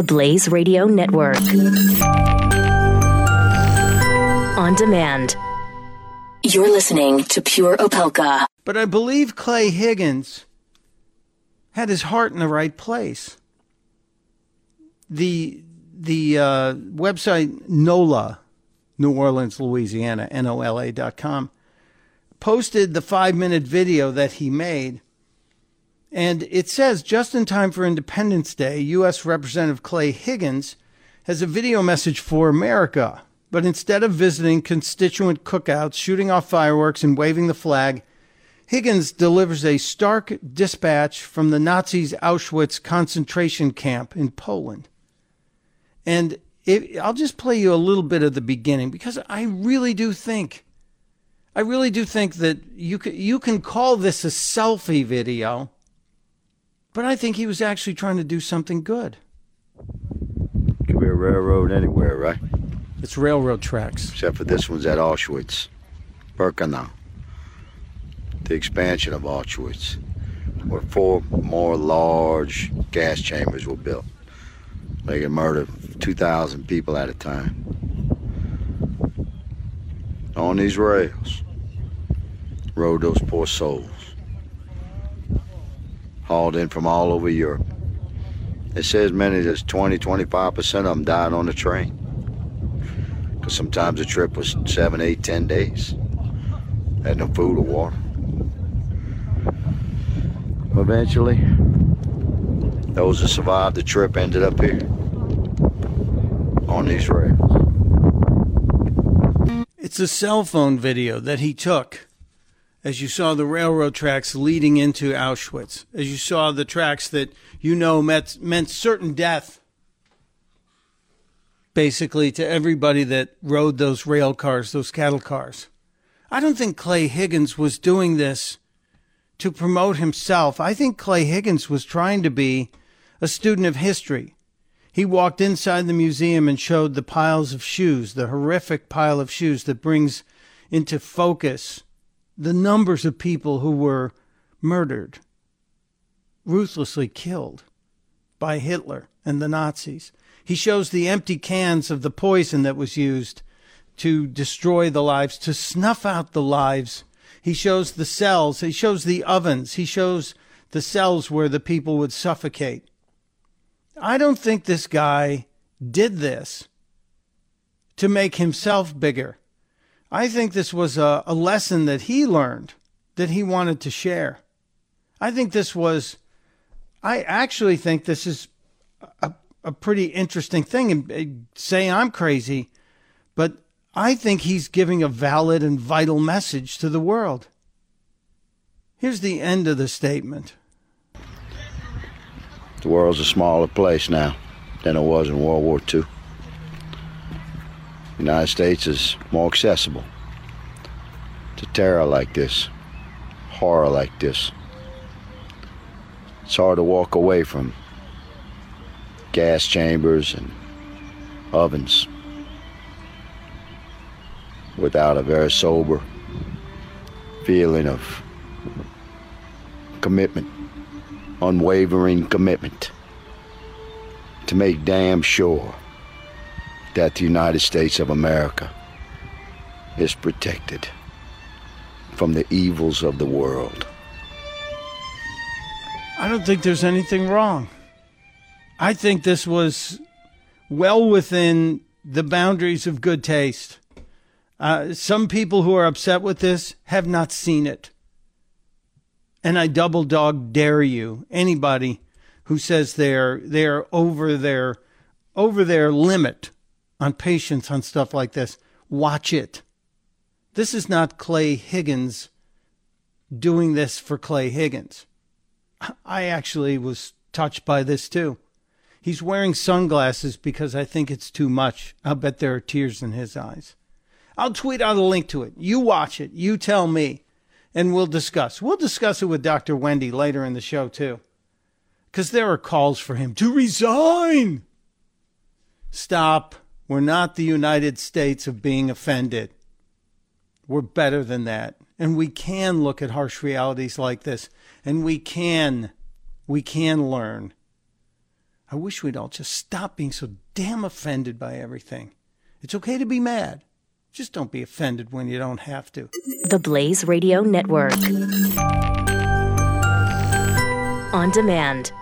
the Blaze Radio Network. On demand. You're listening to Pure Opelka. But I believe Clay Higgins had his heart in the right place. The the uh, website NOLA, New Orleans, Louisiana, N O L A dot com, posted the five minute video that he made. And it says just in time for Independence Day, U.S. Representative Clay Higgins has a video message for America. But instead of visiting constituent cookouts, shooting off fireworks, and waving the flag, Higgins delivers a stark dispatch from the Nazis' Auschwitz concentration camp in Poland. And it, I'll just play you a little bit of the beginning because I really do think, I really do think that you can, you can call this a selfie video, but I think he was actually trying to do something good. Could be a railroad anywhere, right? It's railroad tracks. Except for this one's at Auschwitz, Birkenau. The expansion of Auschwitz, where four more large gas chambers were built. They could murder 2,000 people at a time. On these rails rode those poor souls, hauled in from all over Europe. It says many as 20, 25% of them died on the train. Because sometimes the trip was seven, eight, ten days. Had no food or water. Eventually, those that survived the trip ended up here on these rails. It's a cell phone video that he took as you saw the railroad tracks leading into Auschwitz, as you saw the tracks that you know meant, meant certain death, basically, to everybody that rode those rail cars, those cattle cars. I don't think Clay Higgins was doing this to promote himself. I think Clay Higgins was trying to be a student of history. He walked inside the museum and showed the piles of shoes, the horrific pile of shoes that brings into focus the numbers of people who were murdered, ruthlessly killed by Hitler and the Nazis. He shows the empty cans of the poison that was used to destroy the lives, to snuff out the lives. He shows the cells, he shows the ovens, he shows the cells where the people would suffocate. I don't think this guy did this to make himself bigger. I think this was a, a lesson that he learned that he wanted to share. I think this was, I actually think this is a, a pretty interesting thing. And say I'm crazy, but I think he's giving a valid and vital message to the world. Here's the end of the statement. The world's a smaller place now than it was in World War II. United States is more accessible to terror like this, horror like this. It's hard to walk away from gas chambers and ovens without a very sober feeling of commitment, unwavering commitment to make damn sure that the United States of America is protected from the evils of the world. I don't think there's anything wrong. I think this was well within the boundaries of good taste. Uh, some people who are upset with this have not seen it. And I double dog dare you, anybody who says they're they're over their over their limit on patience on stuff like this, watch it. This is not Clay Higgins doing this for Clay Higgins. I actually was touched by this too. He's wearing sunglasses because I think it's too much. I'll bet there are tears in his eyes. I'll tweet out a link to it. You watch it. You tell me. And we'll discuss. We'll discuss it with Dr. Wendy later in the show, too. Because there are calls for him to resign. Stop. We're not the United States of being offended. We're better than that. And we can look at harsh realities like this. And we can, we can learn. I wish we'd all just stop being so damn offended by everything. It's okay to be mad. Just don't be offended when you don't have to. The Blaze Radio Network. On demand.